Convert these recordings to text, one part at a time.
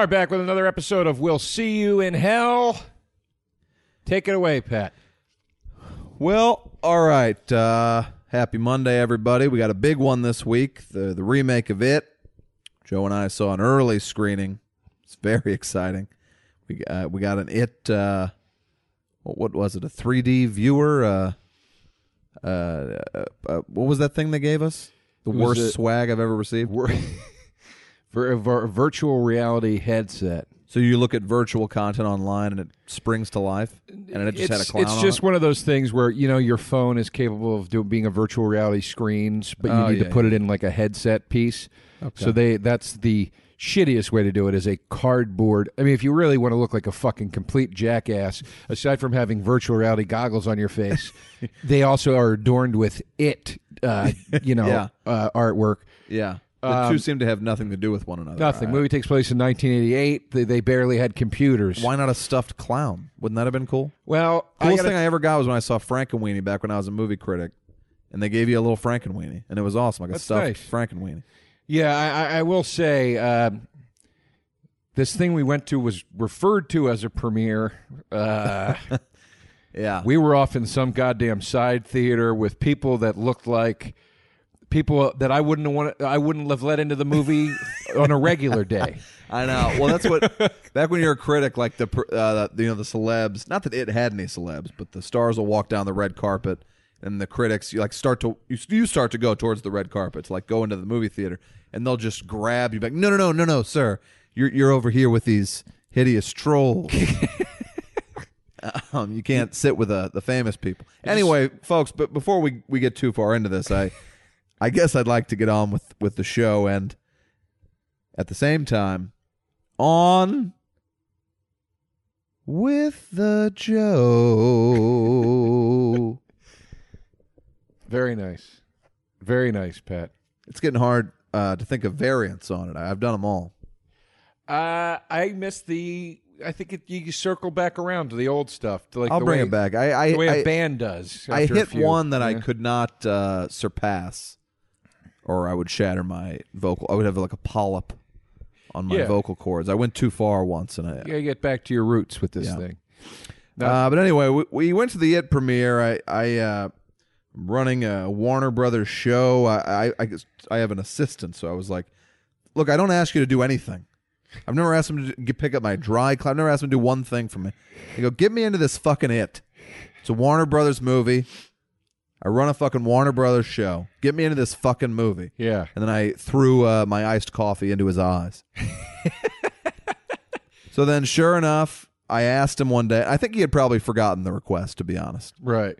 Are back with another episode of We'll See You in Hell. Take it away, Pat. Well, all right. Uh, happy Monday, everybody. We got a big one this week. The the remake of it. Joe and I saw an early screening. It's very exciting. We uh, we got an it. Uh, what, what was it? A 3D viewer. Uh, uh, uh, uh, what was that thing they gave us? The worst a- swag I've ever received. For a vir- virtual reality headset. So you look at virtual content online and it springs to life, and it just it's, had a clown. It's on just it? one of those things where you know your phone is capable of do, being a virtual reality screens, but you Oh, need yeah, to put yeah. it in like a headset piece. So they that's the shittiest way to do it is a cardboard. I mean, if you really want to look like a fucking complete jackass, aside from having virtual reality goggles on your face, they also are adorned with it, uh, you know, Yeah. uh, artwork. Yeah, the Um, two seem to have nothing to do with one another. Nothing. I- Movie takes place in 1988. They, they barely had computers. Why not a stuffed clown? Wouldn't that have been cool? Well, I Coolest gotta- thing I ever got was when I saw Frankenweenie back when I was a movie critic, and they gave you a little Frankenweenie, and it was awesome, like That's a stuffed nice. Frankenweenie. Yeah, I, I- I will say um this thing we went to was referred to as a premiere. Uh, Yeah, we were off in some goddamn side theater with people that looked like people that I wouldn't want. I wouldn't have let into the movie on a regular day. I know. Well, that's what back when you're a critic, like the uh, the, you know the celebs. Not that it had any celebs, but the stars will walk down the red carpet, and the critics you like start to you, you start to go towards the red carpet, to like go into the movie theater, and they'll just grab you back. No, no, no, no, no, sir, you're you're over here with these hideous trolls. um, you can't sit with uh, the famous people. Anyway, folks, but before we, we get too far into this, I I guess I'd like to get on with, with the show and at the same time on with the Joe. Very nice, very nice, Pat. it's getting hard uh, to think of variants on it. I've done them all. Uh, I missed the. I think it, you circle back around to the old stuff. To like I'll the bring way, it back. I I, The way a I, band does. I a hit one that I could not uh, surpass, or I would shatter my vocal. I would have like a polyp on my Yeah. vocal cords. I went too far once, and I. You gotta get back to your roots with this Yeah. thing. Uh, but anyway, we, we went to the It premiere. I I uh, running a Warner Brothers show. I, I I guess I have an assistant, so I was like, "Look, I don't ask you to do anything. I've never asked him to get, pick up my dry clean. I've never asked him to do one thing for me. I go, get me into this fucking It. It's a Warner Brothers movie. I run a fucking Warner Brothers show. Get me into this fucking movie." Yeah. And then I threw uh, my iced coffee into his eyes. so then, sure enough, I asked him one day. I think he had probably forgotten the request, to be honest. Right.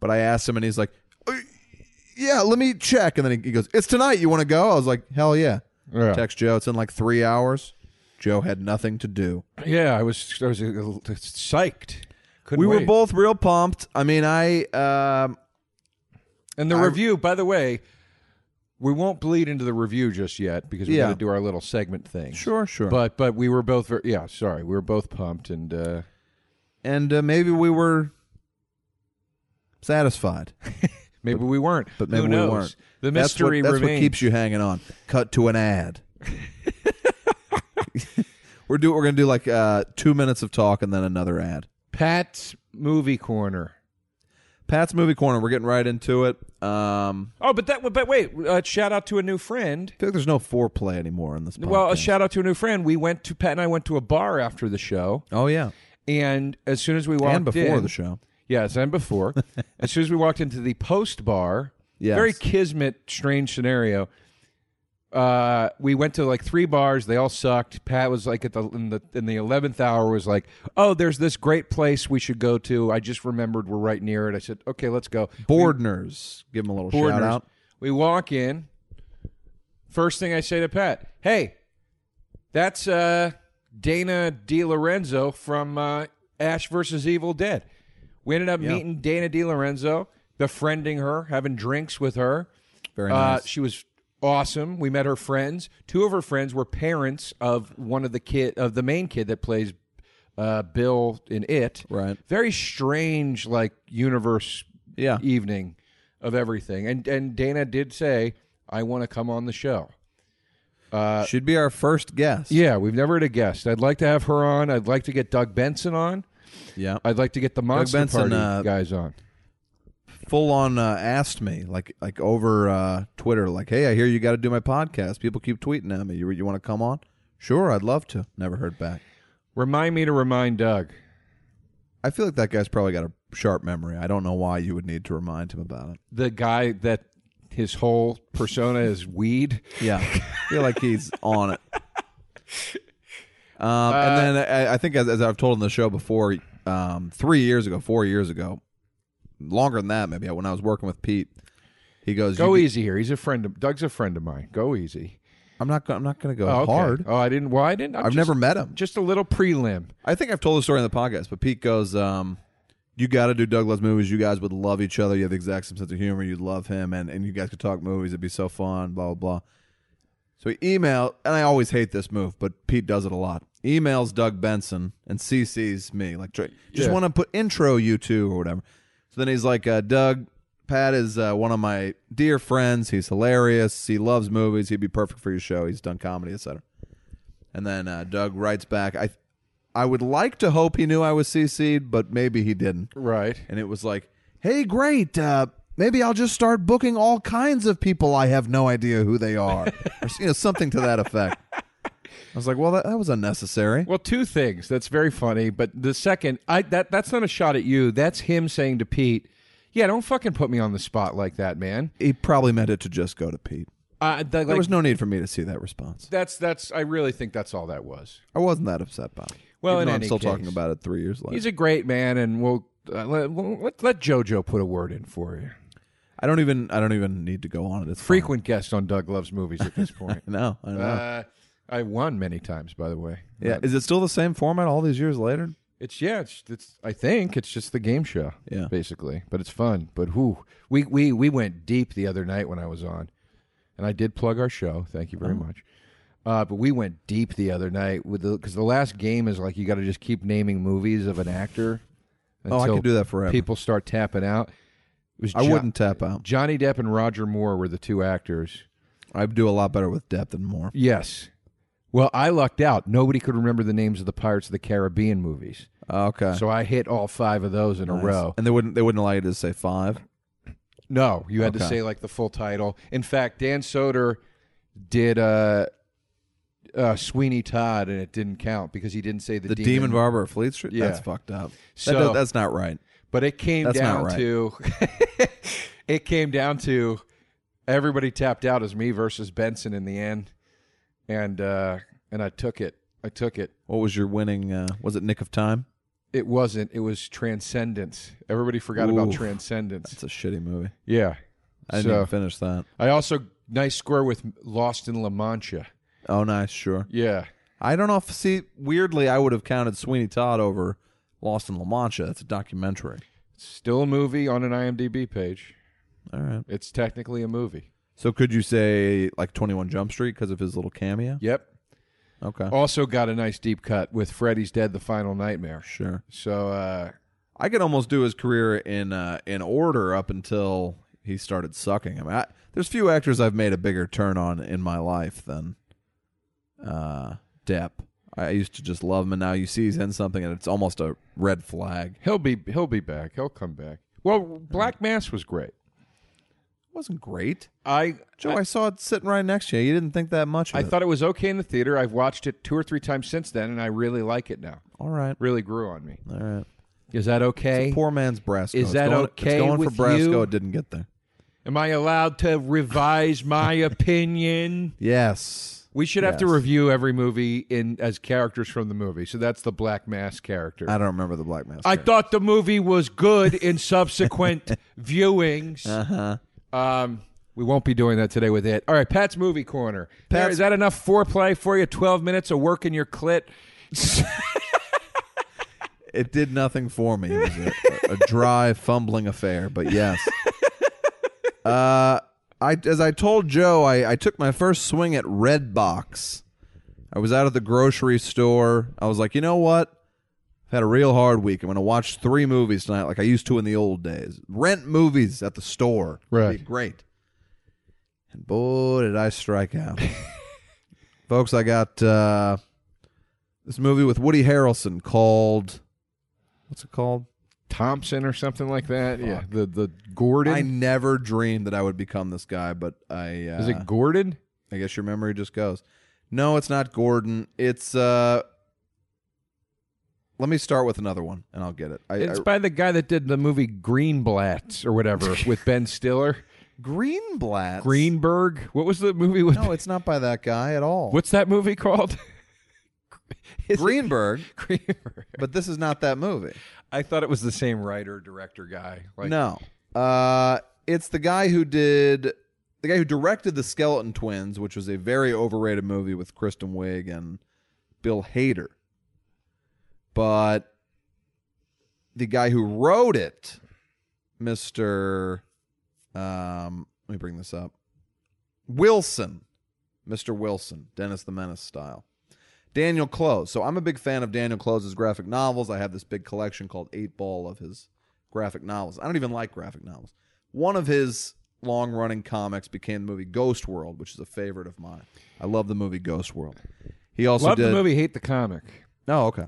But I asked him, and he's like, "Uh, "Yeah, let me check." And then he, goes, "It's tonight. You want to go?" I was like, "Hell yeah!" Yeah. Text Joe. It's in like three hours. Joe had nothing to do. Yeah, I was I was a psyched. Couldn't we were wait. both real pumped. I mean, I um, And the I- review, by the way, we won't bleed into the review just yet because we Yeah. got to do our little segment thing. sure, sure. But but we were both very, yeah, sorry. We were both pumped and uh and uh, maybe we were satisfied. maybe we weren't. but maybe Who we weren't. The That's mystery what, that's what remains. keeps you hanging on. Cut to an ad. we're do we're gonna do like uh, two minutes of talk and then another ad. Pat's movie corner. Pat's movie corner. We're getting right into it. Um, Oh, but that but wait, uh, shout out to a new friend. I feel like there's no foreplay anymore in this. Podcast. Well, a shout out to a new friend. We went to Pat and I went to a bar after the show, Oh yeah, and as soon as we walked and before in, the show. Yes, and before. as soon as we walked into the post bar, Yes. very kismet, strange scenario. Uh, we went to like three bars. They all sucked. Pat was like at the in the in the eleventh hour was like, "Oh, there's this great place we should go to. I just remembered we're right near it." I said, "Okay, let's go." Bordners. Give them a little shout out. We walk in. First thing I say to Pat, "Hey, that's uh, Dana DiLorenzo from uh, Ash versus Evil Dead. We ended up Yeah. meeting Dana DiLorenzo, befriending her, having drinks with her. Very Uh, nice. she was awesome. We met her friends. Two of her friends were parents of one of the kid of the main kid that plays uh, Bill in It. Right. Very strange, like universe Yeah. evening of everything. And and Dana did say, "I want to come on the show." Uh, She'd be our first guest. yeah, we've never had a guest. I'd like to have her on. I'd like to get Doug Benson on. Yeah. I'd like to get the Monster Benson, Party uh, guys on. Full on uh, asked me like like over uh, Twitter like, "Hey, I hear you got to do my podcast. People keep tweeting at me. You you want to come on?" Sure, I'd love to. Never heard back. Remind me to remind Doug. I feel like that guy's probably got a sharp memory. I don't know why you would need to remind him about it. The guy that his whole persona is weed. Yeah, I feel like he's on it. Um, Uh, and then I, I think, as, as I've told in the show before, um, three years ago, four years ago, longer than that, maybe when I was working with Pete, he goes, Go "You- easy here. He's a friend of Doug's a friend of mine. Go easy. I'm not. I'm not going to go Oh, okay. hard. Oh, I didn't. Well, I didn't. I'm I've never met him. Just a little prelim. I think I've told the story in the podcast, but Pete goes, um, "You got to do Doug Loves Movies. You guys would love each other. You have the exact same sense of humor. You'd love him, and and you guys could talk movies. It'd be so fun. Blah blah blah." So he emailed, and I always hate this move, but Pete does it a lot. Emails Doug Benson and CCs me, like just Yeah. want to put intro you two or whatever. So then he's like, uh, "Doug, Pat is uh, one of my dear friends. He's hilarious. He loves movies. He'd be perfect for your show. He's done comedy, etc." And then uh, Doug writes back, "I, I would like to hope he knew I was CC'd, but maybe he didn't." Right. And it was like, "Hey, great. Uh, maybe I'll just start booking all kinds of people I have no idea who they are, or you know, something to that effect." I was like, "Well, that, that was unnecessary." Well, two things. That's very funny. But the second, I that that's not a shot at you. That's him saying to Pete, "Yeah, don't fucking put me on the spot like that, man." He probably meant it to just go to Pete. Uh, that, There was no need for me to see that response. that's that's. I really think that's all that was. I wasn't that upset by it. Well, Even in though I'm still case. talking about it three years later. He's a great man, and we'll uh, let, let let JoJo put a word in for you. I don't even. I don't even need to go on it. It's fine. Frequent guest on Doug Loves Movies at this point. no. I know. uh, I won many times, by the way. yeah. Is it still the same format all these years later? It's yeah, it's it's. I think it's just the game show, Yeah. basically. But it's fun. But who we we we went deep the other night when I was on, and I did plug our show. Thank you very Oh. much. Uh, but we went deep the other night with the because the last game is like you got to just keep naming movies of an actor. Oh, I until could do that forever. People start tapping out. It was I Jo- wouldn't tap out. Johnny Depp and Roger Moore were the two actors. I'd do a lot better with depth and more. Yes. Well, I lucked out. Nobody could remember the names of the Pirates of the Caribbean movies, Okay. so I hit all five of those in a Nice. row. And they wouldn't they wouldn't allow you to say five. No, you had to Okay. say like the full title. In fact, Dan Soder did uh, uh, Sweeney Todd, and it didn't count because he didn't say the, The Demon, Barber of Fleet Street? Yeah. That's fucked up. That So- does- that's not right. But it came That's down not right. to it came down to everybody tapped out as me versus Benson in the end, and uh, and I took it. I took it. What was your winning uh was it Nick of Time? It wasn't. It was Transcendence. Everybody forgot about Transcendence. That's a shitty movie. Yeah. I didn't So- finish that. I also nice square with Lost in La Mancha. Oh nice, sure. Yeah. I don't know if see weirdly I would have counted Sweeney Todd over Lost in La Mancha. That's a documentary. It's still a movie on an IMDb page. All right. It's technically a movie. So could you say like 21 Jump Street because of his little cameo? Yep. Okay. Also got a nice deep cut with Freddy's Dead: The Final Nightmare. Sure. So uh, I could almost do his career in uh, in order up until he started sucking. I mean, I, there's few actors I've made a bigger turn on in my life than uh, Depp. I used to just love him, and now you see he's in something, and it's almost a red flag. he'll be he'll be back. He'll come back. Well, Black Mass was great. Wasn't great, I Joe. I, saw it sitting right next to you. You didn't think that much of I it. thought it was okay in the theater. I've watched it two or three times since then, and I really like it now. All right, Really grew on me. all right. Is that okay? Poor man's Brasco. Is It's that going, okay It's going with for Brasco. you? It didn't get there. Am I allowed to revise my opinion? Yes. We should have to review every movie in as characters from the movie. So that's the Black Mass character. I don't remember the Black Mass. I thought the movie was good in subsequent viewings. Uh huh. Um, we won't be doing that today with it. All right, Pat's movie corner. Pat, is that enough foreplay for you? Twelve minutes of working your clit it did nothing for me. It was a, a dry, fumbling affair. But yes, uh, I as I told Joe, I, I took my first swing at Redbox. I was out at the grocery store. I was like, you know what? I've had a real hard week. I'm going to watch three movies tonight, like I used to in the old days. Rent movies at the store. It'd Right. be great. And boy, did I strike out. Folks, I got uh, this movie with Woody Harrelson called. What's it called? Thompson or something like that. Yeah, the the Gordon. I never dreamed that I would become this guy, but I. Uh, Is it Gordon? I guess your memory just goes. No, it's not Gordon. It's. uh Let me start with another one, and I'll get it. I, It's I, by the guy that did the movie Greenblatt or whatever with Ben Stiller. Greenblatt. Greenberg. What was the movie with? No, it's not by that guy at all. What's that movie called? Greenberg? Greenberg. But this is not that movie. I thought it was the same writer director guy. Like, no, uh, it's the guy who did the guy who directed the Skeleton Twins, which was a very overrated movie with Kristen Wiig and Bill Hader. But the guy who wrote it, Mister, um, let me bring this up, Wilson, Mister Wilson, Dennis the Menace style. Daniel Clowes. So I'm a big fan of Daniel Clowes's graphic novels. I have this big collection called Eight Ball of his graphic novels. I don't even like graphic novels. One of his long running comics became the movie Ghost World, which is a favorite of mine. I love the movie Ghost World. He also Love did the movie, hate the comic. Oh, okay.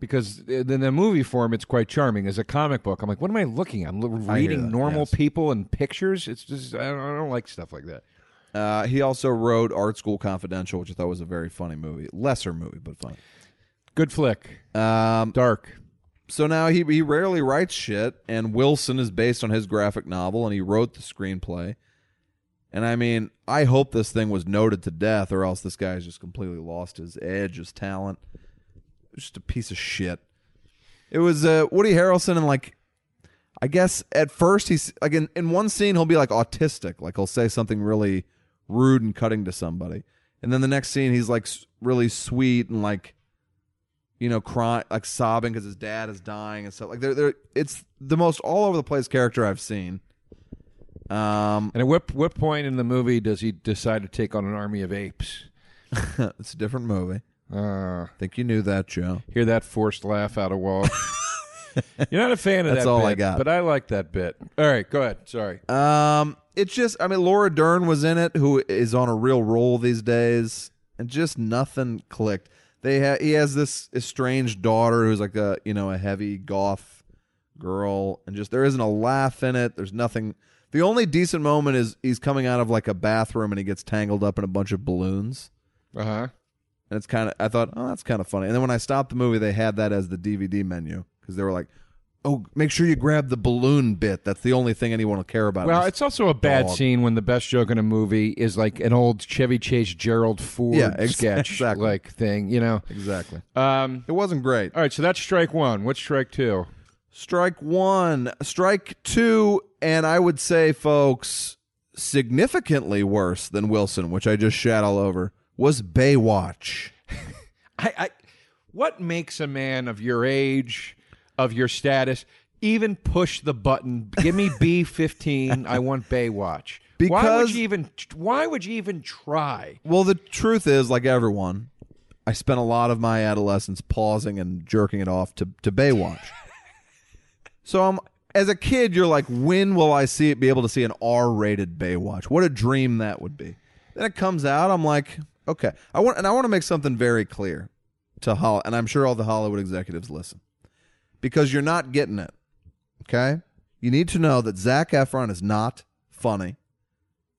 Because in the movie form, it's quite charming. As a comic book, I'm like, what am I looking? at? I'm l- I hear reading normal yes. people and pictures. It's just I don't, I don't like stuff like that. Uh, he also wrote Art School Confidential, which I thought was a very funny movie. Lesser movie, but funny. Good flick, Um, dark. so now he he rarely writes shit, and Wilson is based on his graphic novel, and he wrote the screenplay. And I mean, I hope this thing was noted to death, or else this guy's just completely lost his edge, his talent. Just a piece of shit. It was uh, Woody Harrelson, and like, I guess at first he's like in, in one scene he'll be like autistic, like he'll say something really rude and cutting to somebody, and then the next scene he's like really sweet and like you know, crying, like sobbing because his dad is dying and stuff. Like, they're, they're, it's the most all over the place character I've seen. Um, And at what what point in the movie does he decide to take on an army of apes? it's a different movie. Uh, I think you knew that, Joe. hear that forced laugh out of wall. You're not a fan of That's that. all bit, I got. But I like that bit. All right, go ahead. Sorry. Um, it's just, I mean, Laura Dern was in it, who is on a real roll these days, and just nothing clicked. They ha- he has this estranged daughter who's like a you know a heavy goth girl, and just there isn't a laugh in it. There's nothing. The only decent moment is he's coming out of like a bathroom and he gets tangled up in a bunch of balloons. Uh huh. And it's kind of, I thought, oh, that's kind of funny. And then when I stopped the movie, they had that as the DVD menu because they were like, oh, make sure you grab the balloon bit. That's the only thing anyone will care about. Well, it's also a bad dog. scene when the best joke in a movie is like an old Chevy Chase Gerald Ford Yeah, ex- sketch exactly. like thing, you know. exactly. Um, It wasn't great. all right, so that's strike one. What's strike two? Strike one, strike two, and I would say, folks, significantly worse than Wilson, which I just shat all over, was Baywatch. I, I what makes a man of your age, of your status, even push the button? Give me B fifteen. I want Baywatch. why would you even? Why would you even try? Well, the truth is, like everyone, I spent a lot of my adolescence pausing and jerking it off to, to Baywatch. so I'm as a kid, you're like, when will I see it? Be able to see an R-rated Baywatch? What a dream that would be. Then it comes out, I'm like, okay, I want, and I want to make something very clear to Hollywood, and I'm sure all the Hollywood executives listen, because you're not getting it. Okay, you need to know that Zac Efron is not funny,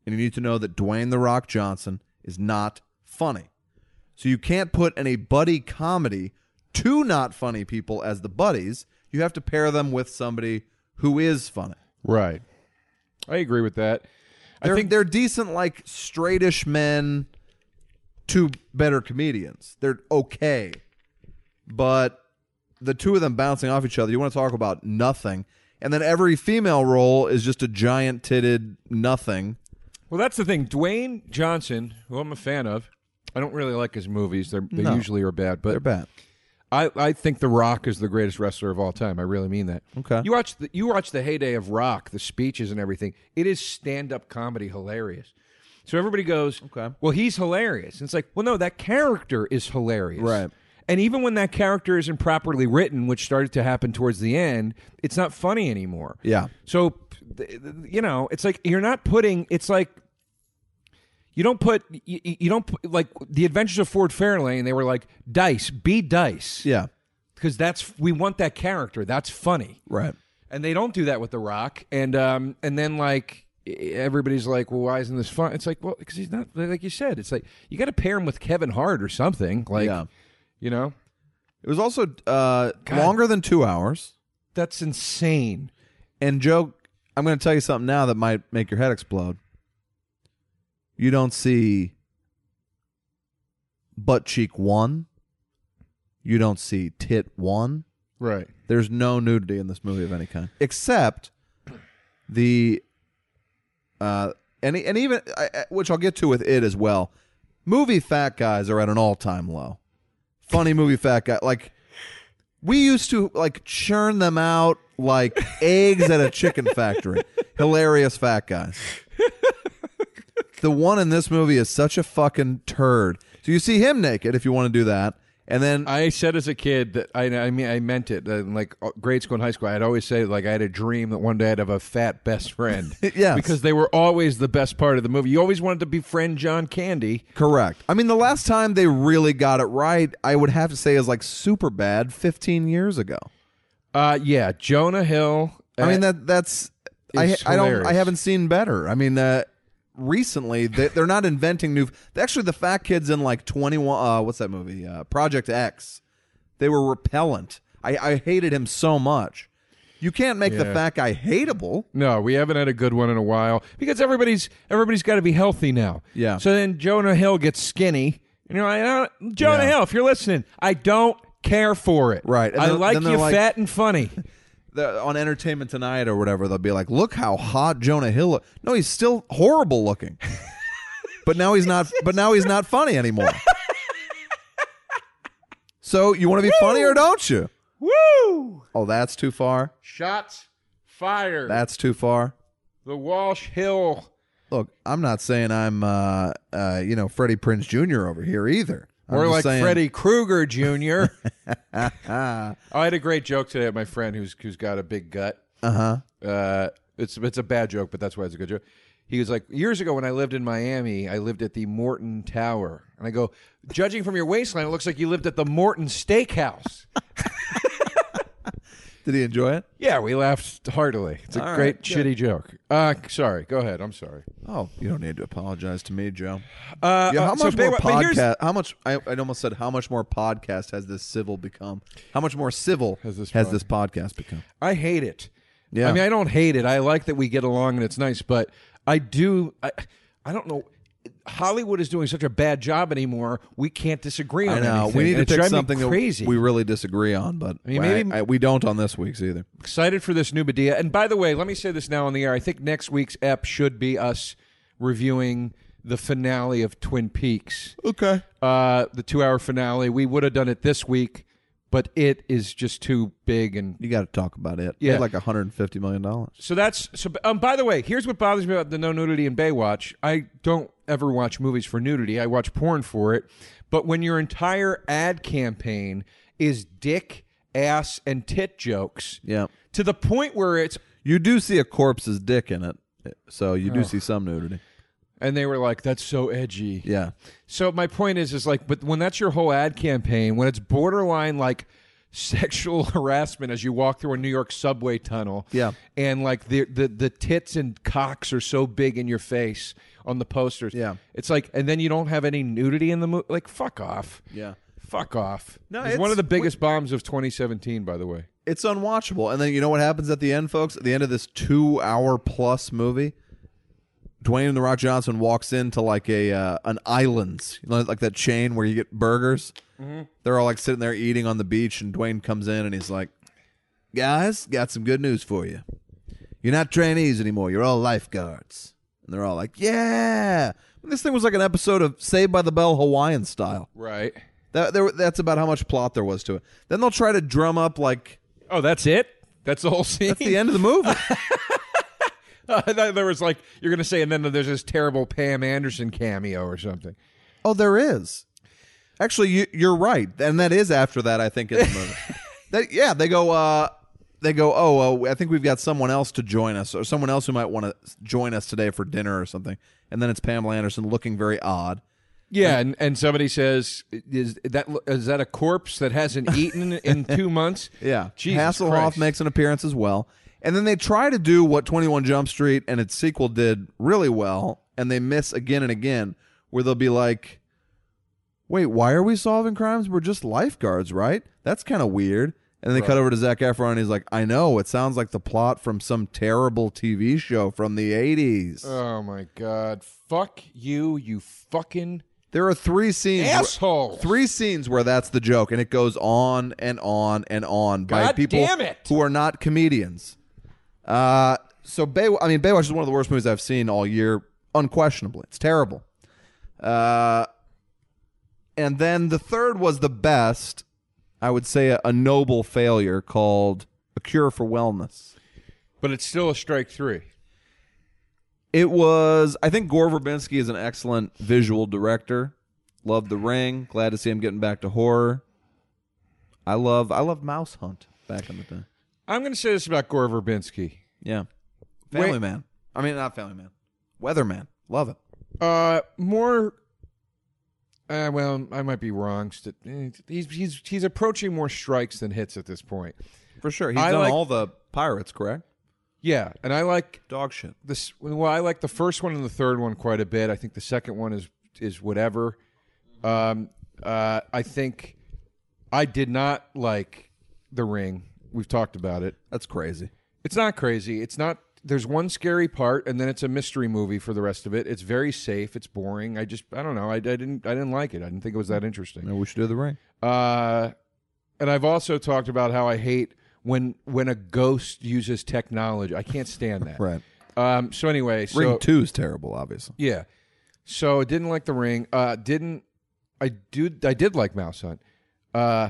and you need to know that Dwayne the Rock Johnson is not funny. So you can't put any buddy comedy two not funny people as the buddies. You have to pair them with somebody who is funny. Right. I agree with that. They're, I think they're decent, like straightish men, two better comedians. They're okay, but the two of them bouncing off each other. You want to talk about nothing, and then every female role is just a giant titted nothing. Well, that's the thing. Dwayne Johnson, who I'm a fan of, I don't really like his movies. They're, they No. usually are bad, but They're bad. I, I think The Rock is the greatest wrestler of all time. I really mean that. Okay. You watch the you watch the heyday of Rock, the speeches and everything. It is stand up comedy hilarious. So everybody goes, Okay. Well, he's hilarious. And it's like, well, no, that character is hilarious. Right. And even when that character isn't properly written, which started to happen towards the end, it's not funny anymore. Yeah. So, you know, it's like you're not putting. It's like you don't put. You, you don't put, like the Adventures of Ford Fairlane. They were like dice, be dice, Yeah. because that's we want that character. That's funny, Right. and they don't do that with The Rock. And um and then like everybody's like, well, why isn't this fun? It's like, well, because he's not like you said. It's like you got to pair him with Kevin Hart or something. Like, Yeah. you know, It was also uh, longer than two hours. that's insane. And Joe, I'm going to tell you something now that might make your head explode. You don't see butt cheek one. You don't see tit one. Right. There's no nudity in this movie of any kind, except the uh, and and even which I'll get to with it as well. Movie fat guys are at an all time low. Funny movie fat guy like we used to like churn them out like eggs at a chicken factory. Hilarious fat guys. The one in this movie is such a fucking turd. So you see him naked if you want to do that, and then I said as a kid that I, I mean I meant it. In like uh, grade school and high school, I'd always say like I had a dream that one day I'd have a fat best friend. Yes. because they were always the best part of the movie. You always wanted to befriend John Candy. Correct. I mean, the last time they really got it right, I would have to say, is like super bad 15 years ago. Uh, yeah, Jonah Hill. I mean, that that's I, I don't I haven't seen better. I mean, uh, recently they, they're not inventing new. Actually, the fat kids in like 21. Uh, what's that movie? Uh, Project X. They were repellent. I, I hated him so much. You can't make the Yeah. fat guy hateable. No, we haven't had a good one in a while because everybody's everybody's got to be healthy now. Yeah. So then Jonah Hill gets skinny, and you're like, "Uh, Jonah Yeah. Hill, if you're listening, I don't care for it. Right. And I then- like then they're you like- fat and funny. The, on Entertainment Tonight or whatever, they'll be like, "Look how hot Jonah Hill." Look. No, he's still horrible looking. but now he's not. But now he's not funny anymore. so you want to be funny or don't you? Woo! Oh, that's too far. Shots fired. That's too far. the Walsh Hill. Look, I'm not saying I'm, uh, uh, you know, Freddie Prinze Jr. over here either. Just like saying- Freddy Krueger Jr. I had a great joke today at my friend who's who's got a big gut. Uh-huh. Uh, it's it's a bad joke, but that's why it's a good joke. He was like, years ago when I lived in Miami, I lived at the Morton Tower, and I go, judging from your waistline, it looks like you lived at the Morton Steakhouse. Did he enjoy it? yeah, we laughed heartily. It's a All great right, shitty joke. Uh, sorry, go ahead. I'm sorry. Oh, you don't need to apologize to me, Joe. Uh, Yeah, how uh, so much more but here's- podcast? How much? I, I almost said how much more podcast has this civil become? How much more civil Has this has this podcast become? I hate it. Yeah. I mean, I don't hate it. I like that we get along and it's nice, but I do. I, I don't know. Hollywood is doing such a bad job anymore. We can't disagree on I know anything. we need and to pick something crazy. that we really disagree on, but mean, I- maybe- I- we don't on this week's either. excited for this new Medea. And by the way, let me say this now on the air. I think next week's ep should be us reviewing the finale of Twin Peaks, Okay. uh, the two-hour finale. We would have done it this week, but it is just too big and You got to talk about it. Yeah. Like 150 million dollars. So that's so. Um, by the way, here's what bothers me about the no nudity in Baywatch. I don't ever watch movies for nudity. I watch porn for it. But when your entire ad campaign is dick, ass, and tit jokes, Yeah. to the point where it's, You do see a corpse's dick in it, so you do see some nudity. And they were like, "That's so edgy." Yeah. So my point is, is like, but when that's your whole ad campaign, when it's borderline like sexual harassment as you walk through a New York subway tunnel, Yeah. and like the the the tits and cocks are so big in your face on the posters, Yeah. it's like, and then you don't have any nudity in the movie, like fuck off, Yeah. fuck off. No, it's one of the biggest bombs of 2017, by the way. It's unwatchable. And then you know what happens at the end, folks? At the end of this two hour plus movie, Dwayne and the Rock Johnson walks into like a uh, an islands, you know, like that chain where you get burgers. They're all like sitting there eating on the beach, and Dwayne comes in and he's like, "Guys, got some good news for you. You're not trainees anymore. You're all lifeguards." And they're all like, "Yeah." And this thing was like an episode of Saved by the Bell Hawaiian style. Right. That there, that's about how much plot there was to it. Then they'll try to drum up like Oh, that's it. That's the whole scene. that's the end of the movie. There was like you're gonna say, and then there's this terrible Pam Anderson cameo or something. oh, there is. Actually, you, you're right, and that is after that. I think in the movie. that, yeah, they go. Uh, they go. Oh, uh, I think we've got someone else to join us, or someone else who might want to join us today for dinner or something. And then it's Pamela Anderson looking very odd. Yeah, and, and somebody says, "Is that is that a corpse that hasn't eaten in two months?" Yeah, Jesus Hasselhoff Christ. makes an appearance as well, and then they try to do what Twenty One Jump Street and its sequel did really well, and they miss again and again, where they'll be like, "Wait, why are we solving crimes? We're just lifeguards, right? That's kind of weird." And then they cut over to Zac Efron, and he's like, "I know, it sounds like the plot from some terrible TV show from the '80s." Oh my God! Fuck you, you fucking there are three scenes, asshole! three scenes where that's the joke, and it goes on and on and on by people damn it. who are not comedians. Uh, so Bay, I mean, Baywatch is one of the worst movies I've seen all year, unquestionably. It's terrible. Uh, and then the third was the best. I would say a, a noble failure called A Cure for Wellness. But it's still a strike three. It was. I think Gore Verbinski is an excellent visual director. Love The Ring. Glad to see him getting back to horror. I love. I love Mouse Hunt back in the day. I'm going to say this about Gore Verbinski. Yeah. Family Wait. Man. I mean, not Family Man. Weatherman. Love it. Uh, more. Uh, well, I might be wrong. St- eh, He's he's he's approaching more strikes than hits at this point. For sure. He's I done like- all the pirates, correct? Yeah, and I like Dog shit. this. Well, I like the first one and the third one quite a bit. I think the second one is is whatever. Um, uh, I think I did not like the Ring. We've talked about it. That's crazy. It's not crazy. It's not. There's one scary part, and then it's a mystery movie for the rest of it. It's very safe. It's boring. I just, I don't know. I, I didn't, I didn't like it. I didn't think it was that interesting. Maybe we should do the ring. Uh, and I've also talked about how I hate when when a ghost uses technology. I can't stand that. Right. Um. So anyway, so ring two is terrible, obviously. yeah. So I didn't like the ring. Uh. Didn't I? Do I did like Mouse Hunt. Uh.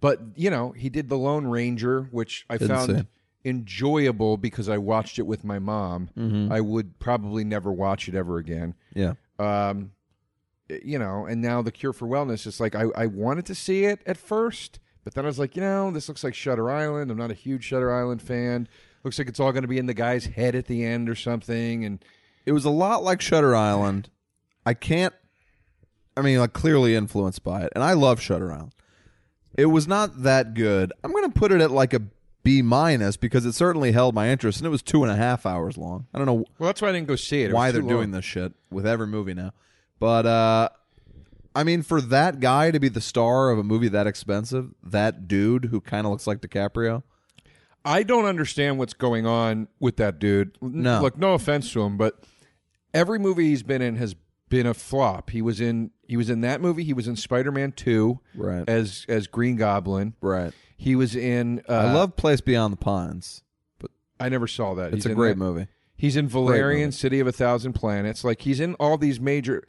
But you know he did the Lone Ranger, which I found enjoyable because I watched it with my mom. Mm-hmm. I would probably never watch it ever again. Yeah. Um, you know, and now the Cure for Wellness is like I, I wanted to see it at first, but then I was like, you know, this looks like Shutter Island. I'm not a huge Shutter Island fan. Looks like it's all going to be in the guy's head at the end or something. And It was a lot like Shutter Island. I can't. I mean, like clearly influenced by it, and I love Shutter Island. It was not that good. I'm going to put it at like a B minus because it certainly held my interest, and it was two and a half hours long. I don't know well, that's why I didn't go see it. It why they're too doing this shit with every movie now, but uh, I mean, for that guy to be the star of a movie that expensive, that dude who kind of looks like DiCaprio, I don't understand what's going on with that dude. No. look, no offense to him, but every movie he's been in has been a flop. He was in he was in that movie. He was in Spider Man Two right? as as Green Goblin. right. He was in. Uh, I love Place Beyond the Pines. But I never saw that. It's He's a in great that. movie. He's in. Valerian, City of a Thousand Planets. Like he's in all these major.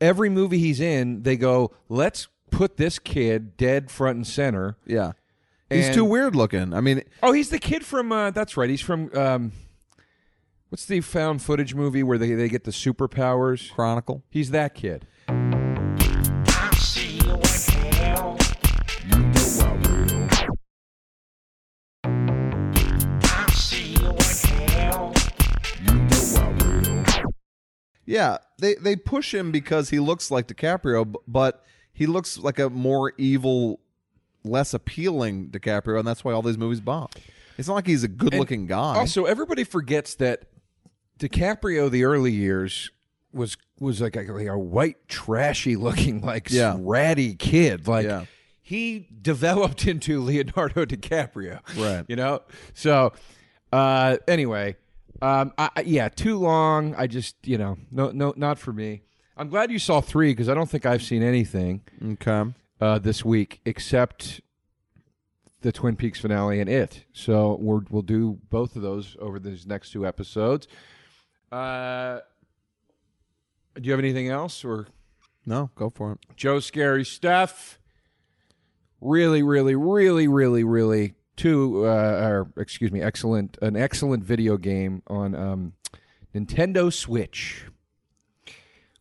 Every movie he's in, they go, "Let's put this kid dead front and center." Yeah. He's And- too weird looking. I mean, Oh, he's the kid from. Uh, that's right. He's from. Um, what's the found footage movie where they they get the superpowers? Chronicle. He's that kid. Yeah, they they push him because he looks like DiCaprio, but he looks like a more evil, less appealing DiCaprio, and that's why all these movies bomb. It's not like he's a good-looking guy. Also, everybody forgets that DiCaprio, the early years, was was like a, like a white, trashy looking, like Yeah. ratty kid. Like Yeah. he developed into Leonardo DiCaprio. Right. You know. So uh, anyway, um, I, I- yeah, too long. I just you know, no, no, not for me. I'm glad you saw three because I don't think I've seen anything okay. uh, this week except the Twin Peaks finale and it. So we're, we'll do both of those over these next two episodes. Uh, do you have anything else, or No, go for it. Joe Scary Steph. Really, really, really, really, really two uh, or excuse me, excellent an excellent video game on um, Nintendo Switch,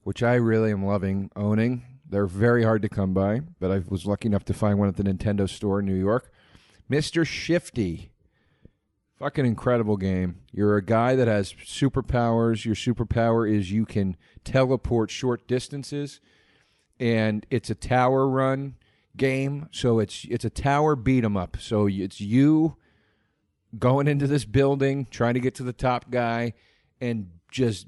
which I really am loving owning. They're very hard to come by, but I was lucky enough to find one at the Nintendo store in New York. Mr. Shifty. Fucking incredible game. You're a guy that has superpowers. Your superpower is you can teleport short distances and it's a tower run game. So it's it's a tower beat 'em up. So it's you going into this building, trying to get to the top guy, and just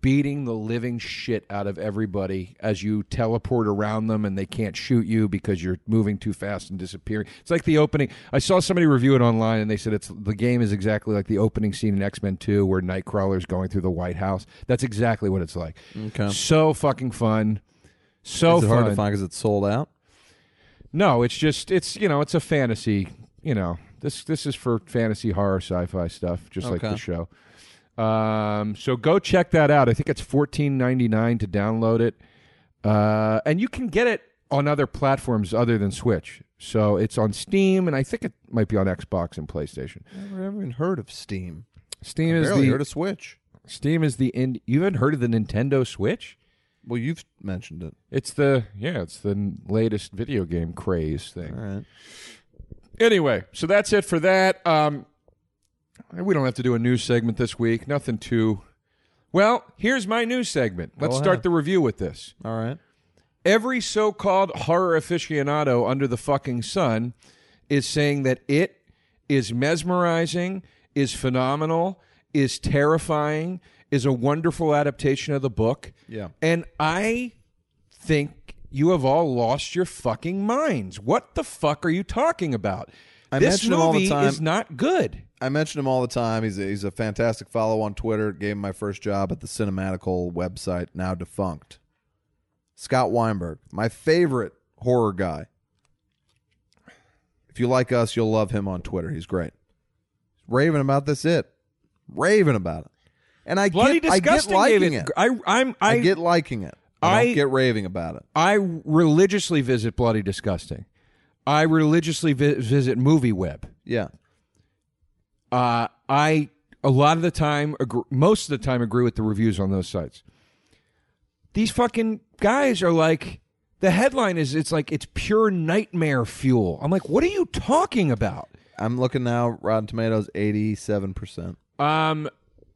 beating the living shit out of everybody as you teleport around them and they can't shoot you because you're moving too fast and disappearing. It's like the opening. I saw somebody review it online and they said it's the game is exactly like the opening scene in X-Men 2 where Nightcrawler's going through the White House. That's exactly what it's like. Okay. So fucking fun. So Is it fun. hard to find because it's sold out? No, it's just it's you know it's a fantasy. You know this this is for fantasy horror sci-fi stuff, just like Okay. the show. Um, so go check that out. I think it's fourteen ninety nine to download it, uh, and you can get it on other platforms other than Switch. So it's on Steam, and I think it might be on Xbox and PlayStation. Never even heard of Steam. Steam is Barely the heard of Switch. Steam is the in, you haven't heard of the Nintendo Switch? Well, you've mentioned it. It's the yeah, it's the latest video game craze thing. All right. Anyway, so that's it for that. Um, we don't have to do a news segment this week. Nothing too. Well, here's my news segment. Let's Go start ahead. the review with this. All right. Every so-called horror aficionado under the fucking sun is saying that it is mesmerizing, is phenomenal, is terrifying, is a wonderful adaptation of the book. Yeah. And I think you have all lost your fucking minds. What the fuck are you talking about? I this mention him all the time. is not good. I mention him all the time. He's a, he's a fantastic follow on Twitter. Gave him my first job at the Cinematical website, now defunct. Scott Weinberg, my favorite horror guy. If you like us, you'll love him on Twitter. He's great. Raving about this it. Raving about it. And I Bloody get, I get liking gave it. I, I'm, I, I, get liking it. I, I- get raving about it. I religiously visit Bloody Disgusting. I religiously vi- visit Movie Web. Yeah. Uh, I a lot of the time, agree, most of the time, agree with the reviews on those sites. These fucking guys are like, the headline is, it's like it's pure nightmare fuel. I'm like, what are you talking about? I'm looking now, Rotten Tomatoes, 87%. Um,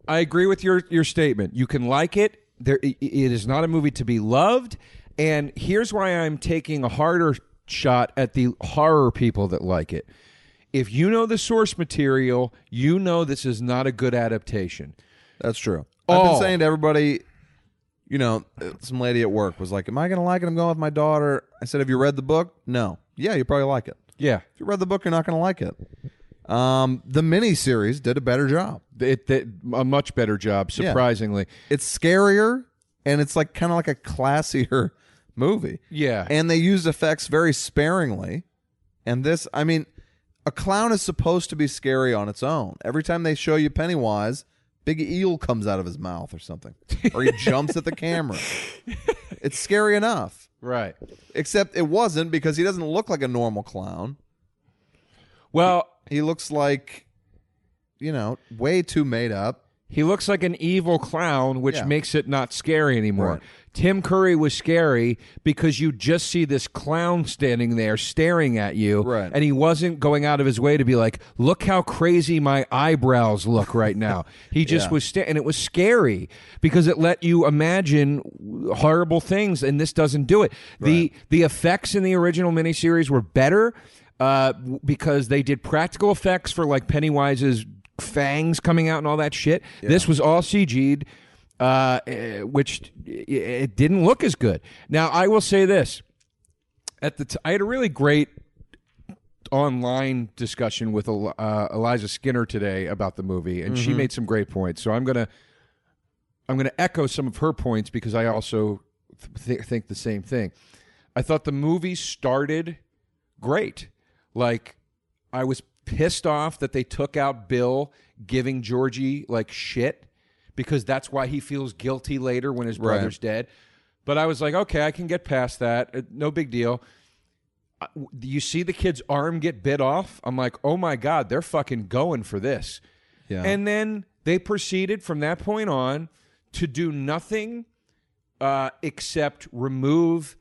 I agree with your your statement. You can like it. There, it is not a movie to be loved. And here's why I'm taking a harder shot at the horror people that like it. If you know the source material, you know this is not a good adaptation. That's true. I've Oh. been saying to everybody, you know, uh, some lady at work was like, "Am I going to like it? I'm going with my daughter." I said, "Have you read the book?" No. Yeah, you probably like it. Yeah, If you read the book, you're not going to like it. Um, the miniseries did a better job. it, it a much better job. Surprisingly, It's scarier, and it's like kind of like a classier movie. yeah. And they used effects very sparingly. And this, I mean, a clown is supposed to be scary on its own. Every time they show you Pennywise, big eel comes out of his mouth or something, or he jumps at the camera. It's scary enough. right. Except it wasn't because he doesn't look like a normal clown. Well, He looks like, you know, way too made up. He looks like an evil clown, which Yeah. makes it not scary anymore. Right. Tim Curry was scary because you just see this clown standing there staring at you, Right. and he wasn't going out of his way to be like, "Look how crazy my eyebrows look right now." He just Yeah. was, sta- and it was scary because it let you imagine horrible things, and this doesn't do it. the The effects in the original miniseries were better uh, because they did practical effects for like Pennywise's fangs coming out and all that shit. This was all CG'd, uh, eh, which it didn't look as good. Now, I will say this: at the t- I had a really great online discussion with uh, Eliza Skinner today about the movie, and she made some great points. So I'm gonna I'm gonna echo some of her points because I also th- think the same thing. I thought the movie started great. Like I was pissed off that they took out Bill giving Georgie like shit because that's why he feels guilty later when his Right. brother's dead. But I was like, okay, I can get past that. Uh, No big deal. Uh, You see the kid's arm get bit off. I'm like, oh my god, they're fucking going for this. Yeah. And then they proceeded from that point on to do nothing uh, except remove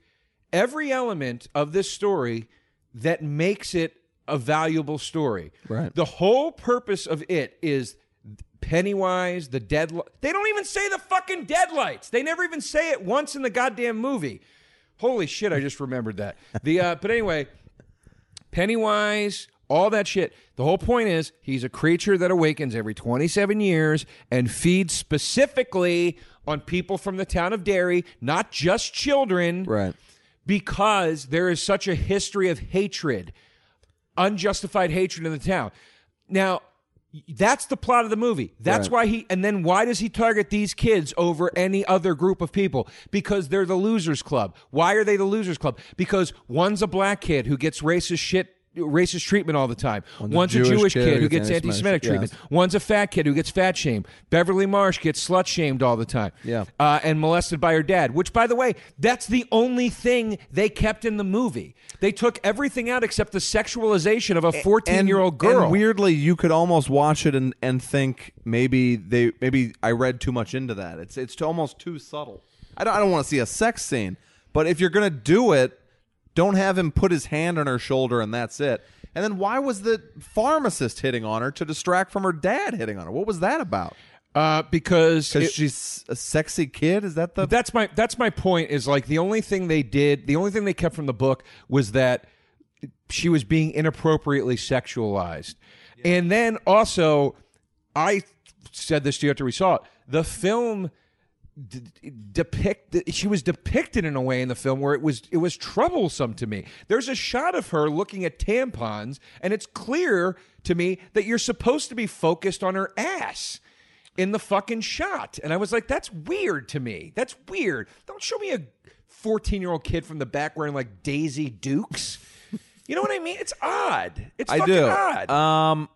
every element of this story that makes it a valuable story. Right. The whole purpose of it is Pennywise, the dead. They don't even say the fucking deadlights. They never even say it once in the goddamn movie. Holy shit! I just remembered that. The uh, but anyway, Pennywise, all that shit. The whole point is he's a creature that awakens every 27 years and feeds specifically on people from the town of Derry, not just children, Right. Because there is such a history of hatred, unjustified hatred in the town. Now, that's the plot of the movie. That's Right. why he, and then why does he target these kids over any other group of people? Because they're the losers club. Why are they the losers club? Because one's a black kid who gets racist shit. Racist treatment all the time. One's, a a Jewish Jewish kid kid, who gets anti-Semitic, anti-Semitic treatment. yes. One's a fat kid who gets fat shamed. Beverly Marsh gets slut shamed all the time. Yeah. Uh, and molested by her dad, which, by the way, that's the only thing they kept in the movie. They took everything out except the sexualization of a 14 year old girl. And weirdly, you could almost watch it and, and think maybe they maybe I read too much into that. It's it's almost too subtle. I don't I don't want to see a sex scene, but if you're gonna do it, don't have him put his hand on her shoulder and that's it. And then why was the pharmacist hitting on her to distract from her dad hitting on her? What was that about? uh, because Because it- she's a sexy kid. Is that the? that's my that's my point. Is like the only thing they did, the only thing they kept from the book was that she was being inappropriately sexualized, and then also, I said this to you after we saw it. The film d- depict she was depicted in a way in the film where it was it was troublesome to me. There's a shot of her looking at tampons and it's clear to me that you're supposed to be focused on her ass in the fucking shot. And I was like that's weird to me. That's weird. Don't show me a 14-year-old kid from the back wearing like Daisy Dukes. You know what I mean? It's odd. It's I fucking do. odd. Um,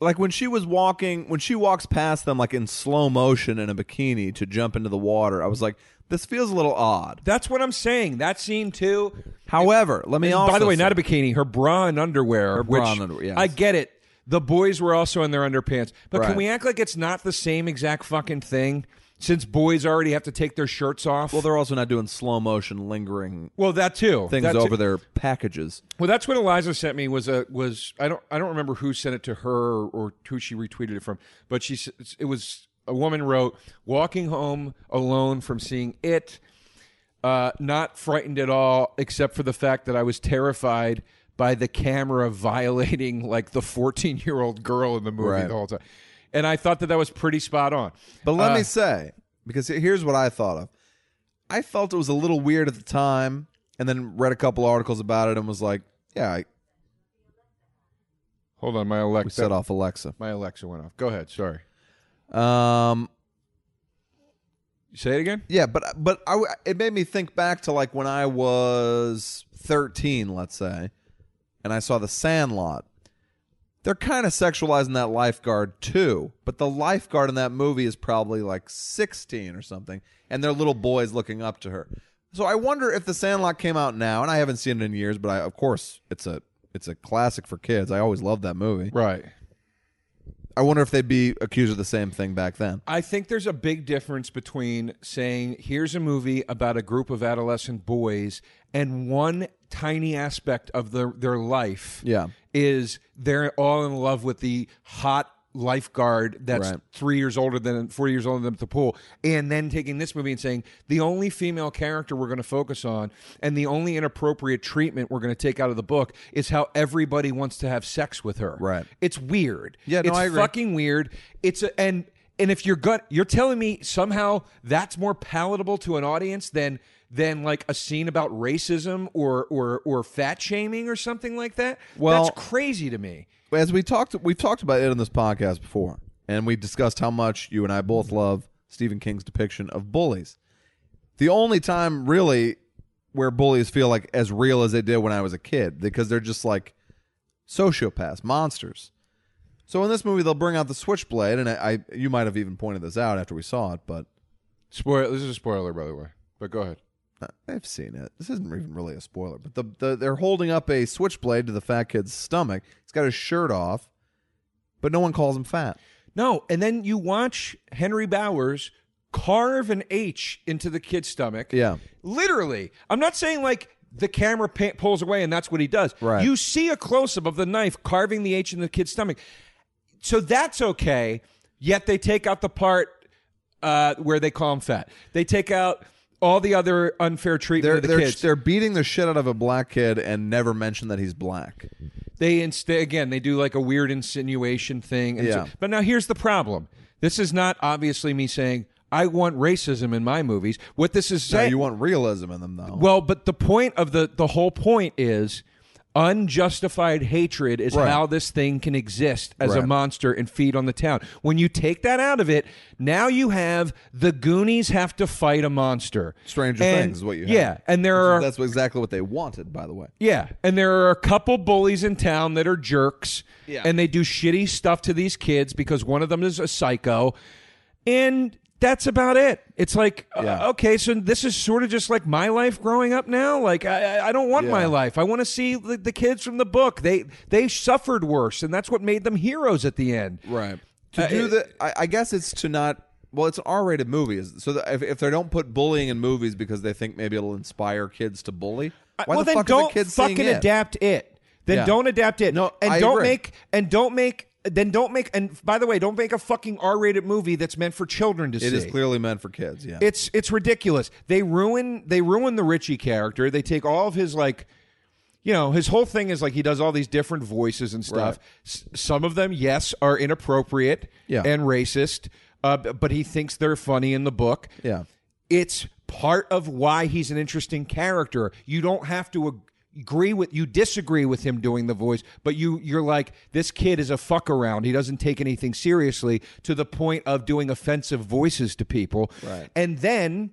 like when she was walking, when she walks past them, like in slow motion in a bikini to jump into the water, I was like, this feels a little odd. that's what I'm saying. That scene too. However, let me also by the way, say- not a bikini, her bra and underwear. Her bra and underwear, yes. I get it. The boys were also in their underpants. But Right. can we act like it's not the same exact fucking thing? Since boys already have to take their shirts off. Well, they're also not doing slow motion, lingering well, that too. things That too. over their packages. Well, that's what Eliza sent me was a was I don't I don't remember who sent it to her or who she retweeted it from, but she it was a woman wrote walking home alone from seeing it, uh, not frightened at all except for the fact that I was terrified by the camera violating like the 14 year old girl in the movie Right. the whole time, and I thought that that was pretty spot on. But let Uh, me say, because here's what I thought of. I felt it was a little weird at the time, and then read a couple articles about it and was like, yeah, I, hold on, my we Alexa set off Alexa. my Alexa went off. Go ahead, sorry. Um, Say it again. Yeah, but but I, it made me think back to like when I was 13, let's say, and I saw The Sandlot. They're kind of sexualizing that lifeguard too, but the lifeguard in that movie is probably like 16 or something, and they're little boys looking up to her. So I wonder if The Sandlot came out now, and I haven't seen it in years, but I, of course it's a it's a classic for kids. I always loved that movie. Right. I wonder if they'd be accused of the same thing back then. I think there's a big difference between saying, here's a movie about a group of adolescent boys, and one tiny aspect of their, their life Yeah. is they're all in love with the hot lifeguard that's Right. three years older than four years older than at the pool and then taking this movie and saying the only female character we're going to focus on and the only inappropriate treatment we're going to take out of the book is how everybody wants to have sex with her Right. it's weird Yeah, no, it's I agree. fucking weird it's a, and and if you're gut you're telling me somehow that's more palatable to an audience than than like a scene about racism or or or fat shaming or something like that Well- that's crazy to me as we talked we've talked about it on this podcast before and we discussed how much you and I both love Stephen King's depiction of bullies. The only time really where bullies feel like as real as they did when I was a kid because they're just like sociopaths, monsters. So in this movie they'll bring out the switchblade and I, I you might have even pointed this out after we saw it, but spoiler. This is a spoiler, by the way. But go ahead. Uh, I've seen it. This isn't even really a spoiler, but the, the they're holding up a switchblade to the fat kid's stomach. He's got his shirt off, but no one calls him fat. No, and then you watch Henry Bowers carve an H into the kid's stomach. Yeah. Literally. I'm not saying like the camera pa- pulls away and that's what he does. Right. You see a close up of the knife carving the H in the kid's stomach. So that's okay. Yet they take out the part uh, where they call him fat. They take out all the other unfair treatment They're of the they're kids. they're beating the shit out of a black kid and never mention that he's black. they instead again they do like a weird insinuation thing. And so- Yeah. but now here's the problem. This is not obviously me saying I want racism in my movies. What this is saying, you want realism in them though. well, but the point of the the whole point is unjustified hatred is Right. how this thing can exist as a monster and feed on the town. When you take that out of it, now you have the Goonies have to fight a monster. Stranger And- Things is what you have. Yeah, and there are That's exactly what they wanted, by the way. yeah, and there are a couple bullies in town that are jerks, Yeah. and they do shitty stuff to these kids because one of them is a psycho, and that's about it. It's like, uh, okay, so this is sort of just like my life growing up now. Like, I, I- don't want my life. I want to see the, the kids from the book. They they suffered worse, and that's what made them heroes at the end. Right. To Uh, do it- the, I, I guess it's to not. Well, it's an R-rated movie, so if, if they don't put bullying in movies because they think maybe it'll inspire kids to bully, why well, the then fuck don't is a kid seeing fucking it? adapt it. Then Yeah. don't adapt it. No, and I don't agree. make and don't make then don't make and by the way, don't make a fucking R-rated movie that's meant for children to see. It is clearly meant for kids. Yeah. It's it's ridiculous. They ruin they ruin the Richie character. They take all of his like you know, his whole thing is like he does all these different voices and stuff. S- some of them, yes, are inappropriate Yeah. and racist, uh, but he thinks they're funny in the book yeah. it's part of why he's an interesting character. You don't have to ag- agree with you disagree with him doing the voice, but you you're like this kid is a fuck around. He doesn't take anything seriously to the point of doing offensive voices to people. Right. And then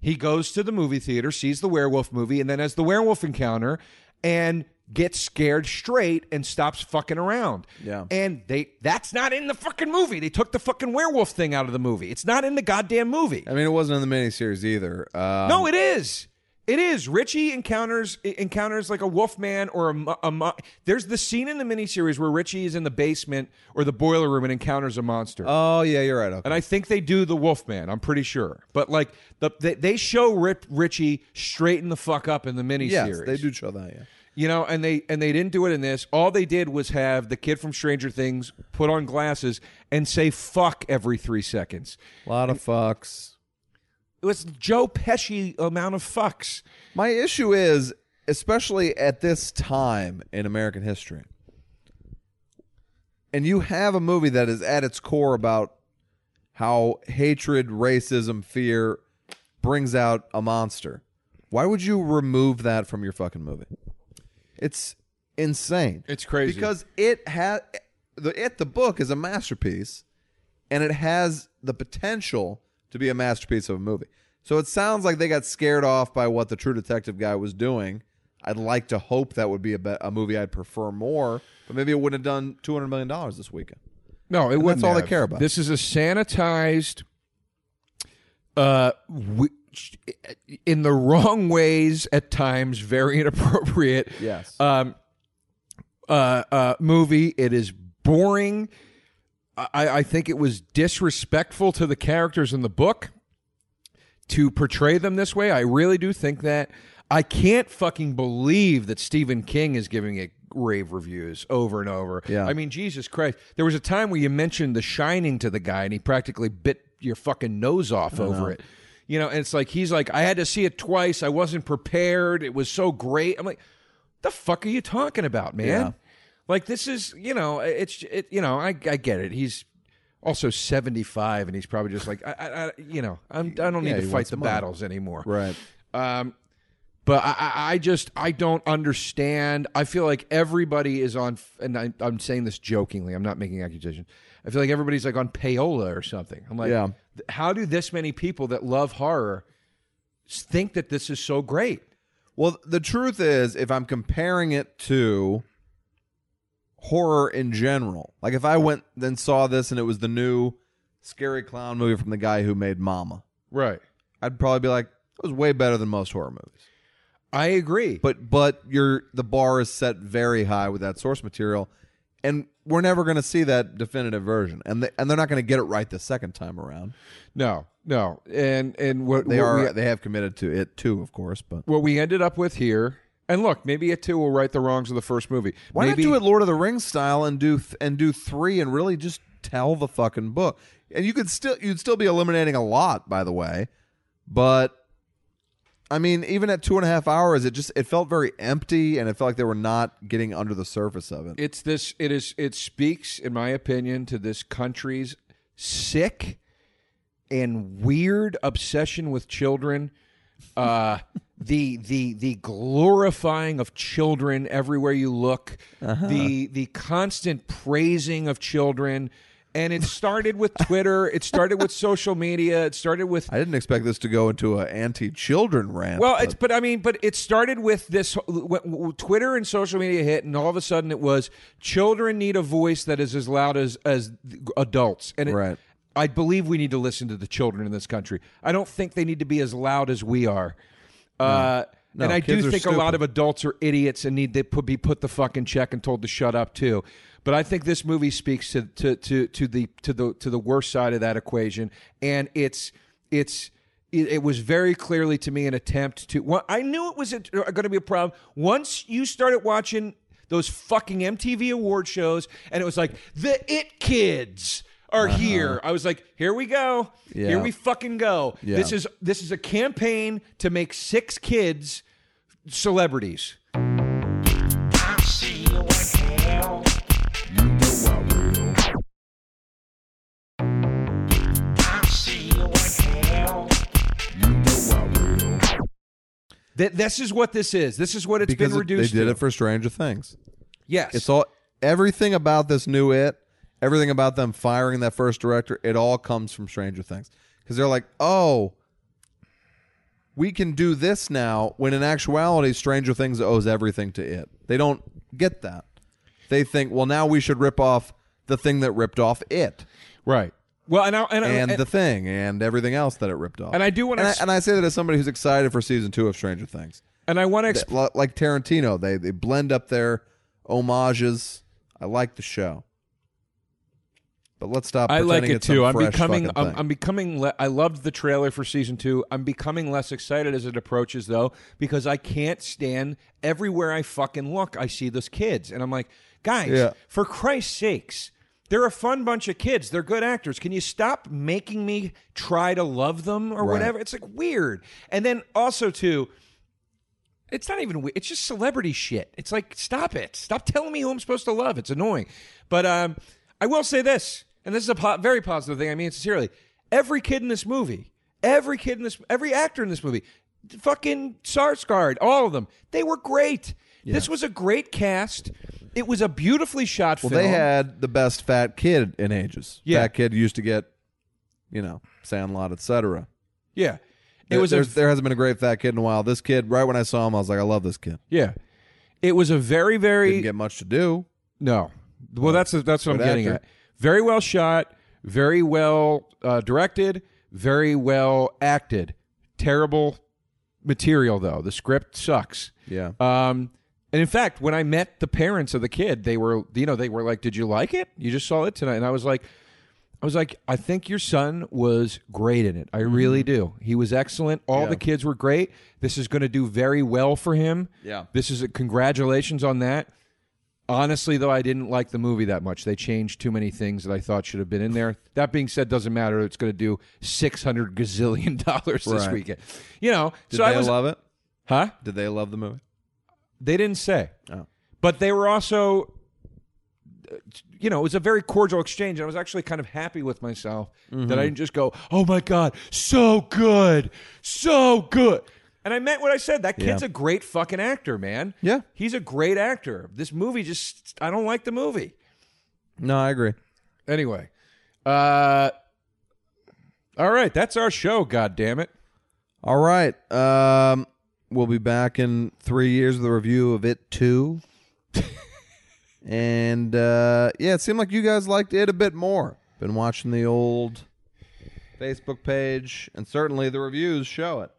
he goes to the movie theater, sees the werewolf movie, and then has the werewolf encounter and gets scared straight and stops fucking around. Yeah. And they that's not in the fucking movie. They took the fucking werewolf thing out of the movie. It's not in the goddamn movie. I mean, it wasn't in the miniseries either. Um, No, it is. It is. Richie encounters encounters like a wolf man or a, mu- a there's the scene in the miniseries where Richie is in the basement or the boiler room and encounters a monster. Oh yeah, you're right. Okay. and I think they do the wolf man. I'm pretty sure. But like the they, they show Rip, Richie straighten the fuck up in the miniseries. yes, they do show that. Yeah. You know, and they and they didn't do it in this. All they did was have the kid from Stranger Things put on glasses and say fuck every 3 seconds. A lot of fucks. It was Joe Pesci amount of fucks. My issue is, especially at this time in American history, and you have a movie that is at its core about how hatred, racism, fear brings out a monster. Why would you remove that from your fucking movie? It's insane. It's crazy. because it has the it the book is a masterpiece, and it has the potential to be a masterpiece of a movie. So it sounds like they got scared off by what the True Detective guy was doing. I'd like to hope that would be a, be- a movie I'd prefer more, but maybe it wouldn't have done two hundred million dollars this weekend. No, it And wouldn't that's all they care about. This is a sanitized, uh, wi- in the wrong ways at times, very inappropriate. Yes. Um, uh, uh, movie. It is boring. I, I think it was disrespectful to the characters in the book to portray them this way. I really do think that. I can't fucking believe that Stephen King is giving it rave reviews over and over. Yeah. I mean, Jesus Christ. There was a time where you mentioned The Shining to the guy and he practically bit your fucking nose off over it. You know, and it's like he's like, I had to see it twice. I wasn't prepared. It was so great. I'm like, the fuck are you talking about, man? Yeah. Like this is, you know, it's it, you know, I I get it. He's also 75 and he's probably just like I, I, I you know, I'm I don't need Yeah, to fight the money. battles anymore. Right. Um, but I, I- I just I don't understand. I feel like everybody is on, and I, I'm saying this jokingly. I'm not making accusations. I feel like everybody's like on payola or something. I'm like, Yeah. how do this many people that love horror think that this is so great? Well, the truth is, if I'm comparing it to horror in general, like if I went then saw this and it was the new scary clown movie from the guy who made Mama, Right. I'd probably be like, It was way better than most horror movies. I agree. But but your the bar is set very high with that source material, and we're never going to see that definitive version, and they, and they're not going to get it right the second time around. no, no, and and what They what are we- they have committed to it too, of course. But what we ended up with here. And look, maybe it too will right the wrongs of the first movie. why maybe, not do it Lord of the Rings style and do th- and do three and really just tell the fucking book? And you could still you'd still be eliminating a lot, by the way. But I mean, even at two and a half hours, it just it felt very empty, and it felt like they were not getting under the surface of it. It's this. It is. It speaks, in my opinion, to this country's sick and weird obsession with children. Uh, the the the glorifying of children everywhere you look. Uh-huh. The the constant praising of children. And it started with Twitter. It started with social media. It started with I didn't expect this to go into an anti-children rant. well, but- it's but I mean, but it started with this Twitter and social media hit, and all of a sudden it was children need a voice that is as loud as as adults, and it, Right. I believe we need to listen to the children in this country. I don't think they need to be as loud as we are. Uh, No, and I do think a lot of adults are idiots and need to put, be put the fucking check and told to shut up too. But I think this movie speaks to to to, to the to the to the worst side of that equation, and it's it's it, it was very clearly to me an attempt to. Well, I knew it was going to be a problem once you started watching those fucking MTV award shows, and it was like the It Kids are uh-huh. here. I was like, here we go, Yeah. here we fucking go. Yeah. This is this is a campaign to make six kids celebrities. Th- this is what this is. This is what it's because been it- reduced they did to. it for Stranger Things. yes, It's all everything about this new it, everything about them firing that first director. It all comes from Stranger Things because they're like, oh, we can do this now. When in actuality, Stranger Things owes everything to it. They don't get that. They think, well, now we should rip off the thing that ripped off it right. Well, and I, and, I- and and- the thing and everything else that it ripped off. And I do wanna and and I say that as somebody who's excited for season two of Stranger Things. and I want to exp- like Tarantino, they they blend up their homages. I like the show, but let's stop. I like it too. I'm becoming. I'm. I'm becoming. Le- I loved the trailer for season two. I'm becoming less excited as it approaches, though, because I can't stand everywhere I fucking look. I see those kids, and I'm like, guys, Yeah. for Christ's sakes, they're a fun bunch of kids. They're good actors. Can you stop making me try to love them or Right. whatever? It's like weird. And then also too. It's not even weird. It's just celebrity shit. It's like, stop it. Stop telling me who I'm supposed to love. It's annoying. But um, I will say this, and this is a po- very positive thing. I mean sincerely. Every kid in this movie, every kid in this, every actor in this movie, fucking Skarsgård, all of them, they were great. This was a great cast. It was a beautifully shot well, film. they had the best fat kid in ages. Yeah. Fat kid used to get, you know, Sandlot, etc. yeah. It There, was a there hasn't been a great fat kid in a while. This kid, right when I saw him, I was like, I love this kid. yeah. It was a very very Didn't get much to do. No. Well, that's that's what I'm getting actor. at. Very well shot, very well uh, directed, very well acted. Terrible material though. The script sucks. Yeah. Um, and in fact, when I met the parents of the kid, they were you know they were like, "Did you like it? You just saw it tonight." And I was like. I was like, I think your son was great in it. I really do. He was excellent. All Mm-hmm. Yeah. the kids were great. This is going to do very well for him. Yeah. This is a congratulations on that. Honestly, though, I didn't like the movie that much. They changed too many things that I thought should have been in there. That being said, doesn't matter. It's going to do six hundred gazillion dollars this Right. weekend. You know, Did so they I was, love it? huh? Did they love the movie? They didn't say, Oh. but they were also, you know, it was a very cordial exchange. And I was actually kind of happy with myself that I mm-hmm. didn't just go, "Oh my god, so good, so good." And I meant what I said. That kid's Yeah. a great fucking actor, man. Yeah. He's a great actor. This movie just I don't like the movie. No, I agree. Anyway, uh all right, that's our show, god damn it. All right. Um, we'll be back in three years with a review of it too. and uh, yeah, it seemed like you guys liked it a bit more. Been watching the old Facebook page, and certainly the reviews show it.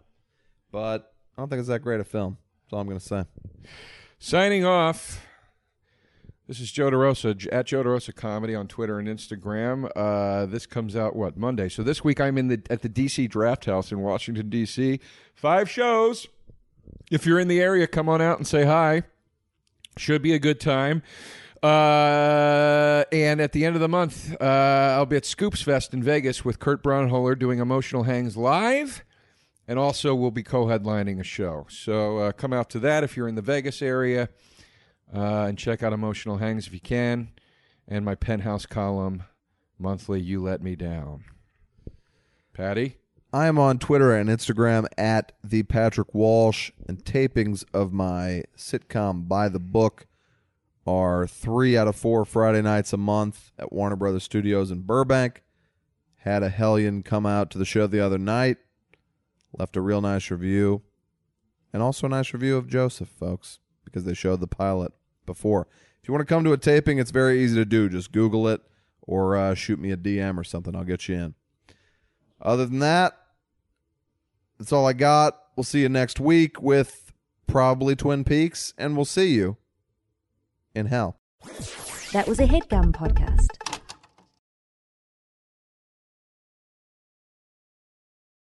But I don't think it's that great a film. That's all I'm going to say. Signing off. This is Joe DeRosa at Joe DeRosa Comedy on Twitter and Instagram. Uh, this comes out what Monday. So this week I'm in the at the DC Draft House in Washington D.C. Five shows. If you're in the area, come on out and say hi. Should be a good time. Uh, and at the end of the month, uh, I'll be at Scoops Fest in Vegas with Kurt Braunohler doing Emotional Hangs live. And also, we'll be co headlining a show. So uh, come out to that if you're in the Vegas area uh, and check out Emotional Hangs if you can. And my penthouse column, monthly, You Let Me Down. Patty? I am on Twitter and Instagram at the Patrick Walsh, and tapings of my sitcom By the Book are three out of four Friday nights a month at Warner Brothers Studios in Burbank. Had a hellion come out to the show the other night, left a real nice review, and also a nice review of Joseph, folks, because they showed the pilot before. If you want to come to a taping, it's very easy to do. Just Google it or uh, shoot me a DM or something. I'll get you in. Other than that, that's all I got. We'll see you next week with probably Twin Peaks, and we'll see you in hell. That was a headgum podcast.